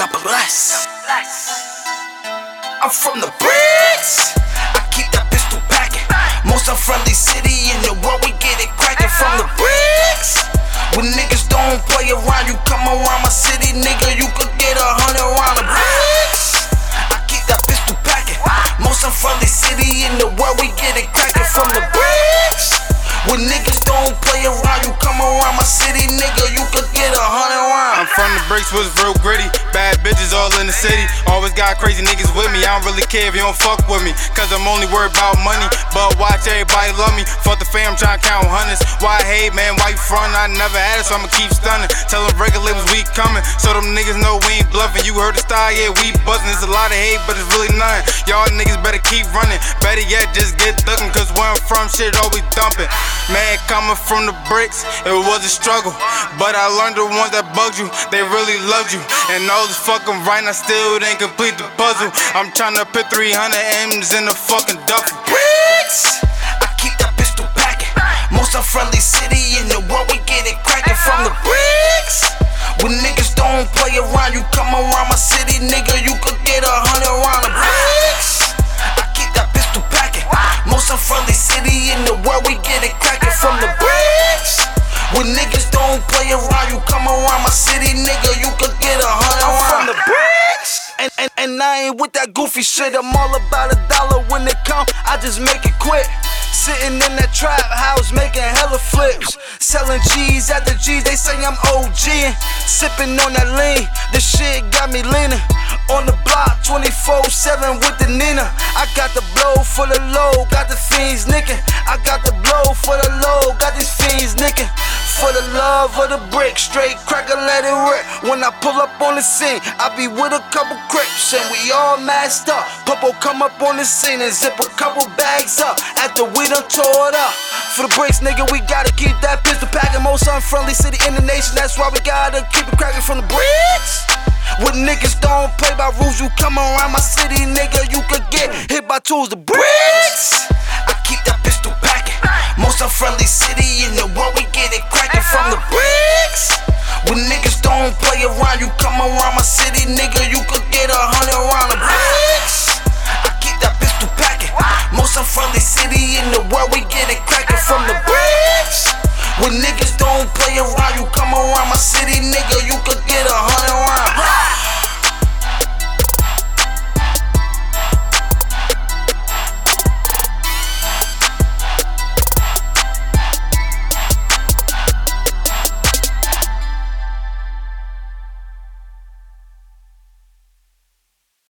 God bless. I'm from the bricks. I keep that pistol packing. Most unfriendly city in the world, we get it bricks, was real gritty. Bad bitches all in the city. Always got crazy niggas with me. I don't really care if you don't fuck with me. Cause I'm only worried about money. But watch everybody love me. Fuck the fam, tryna count hundreds. Why hate, man? Why you front? I never had it, so I'ma keep stunning. Tell them labels we coming. Them niggas know we ain't bluffing. You heard the style, yeah, we buzzing. It's a lot of hate, but it's really nothing. Y'all niggas better keep running. Better yet, just get ducking. Cause where I'm from, shit always dumping. Man, coming from the bricks, it was a struggle. But I learned the ones that bugged you, they really loved you. And all this fucking right, I still didn't complete the puzzle. I'm tryna put 300 M's in the fucking duffel. bricks. Around, you come around my city, nigga, you could get a hundred round from the bricks. And, and, and I ain't with that goofy shit. I'm all about a dollar when it come. I just make it quick. Sitting in that trap house making hella flips. Selling G's after G's, they say I'm OG. Sipping on that lean, this shit got me leaning. On the block 24 7 with the Nina. I got the blow for the low, got the fiends nicking. I got the love of the brick, straight cracker, let it rip. When I pull up on the scene, I be with a couple crips and we all masked up. Popo come up on the scene and zip a couple bags up after we done tore it up. For the bricks, nigga, we gotta keep that pistol packing. Most unfriendly city in the nation, that's why we gotta keep it cracking from the bricks. When niggas don't play by rules, you come around my city, nigga, you could get hit by tools. The bricks. Don't play around, you come around my city, nigga, you could get a hundred round of bricks. I keep that pistol packing. Most unfriendly city in the world, we get it cracking from the bricks. When niggas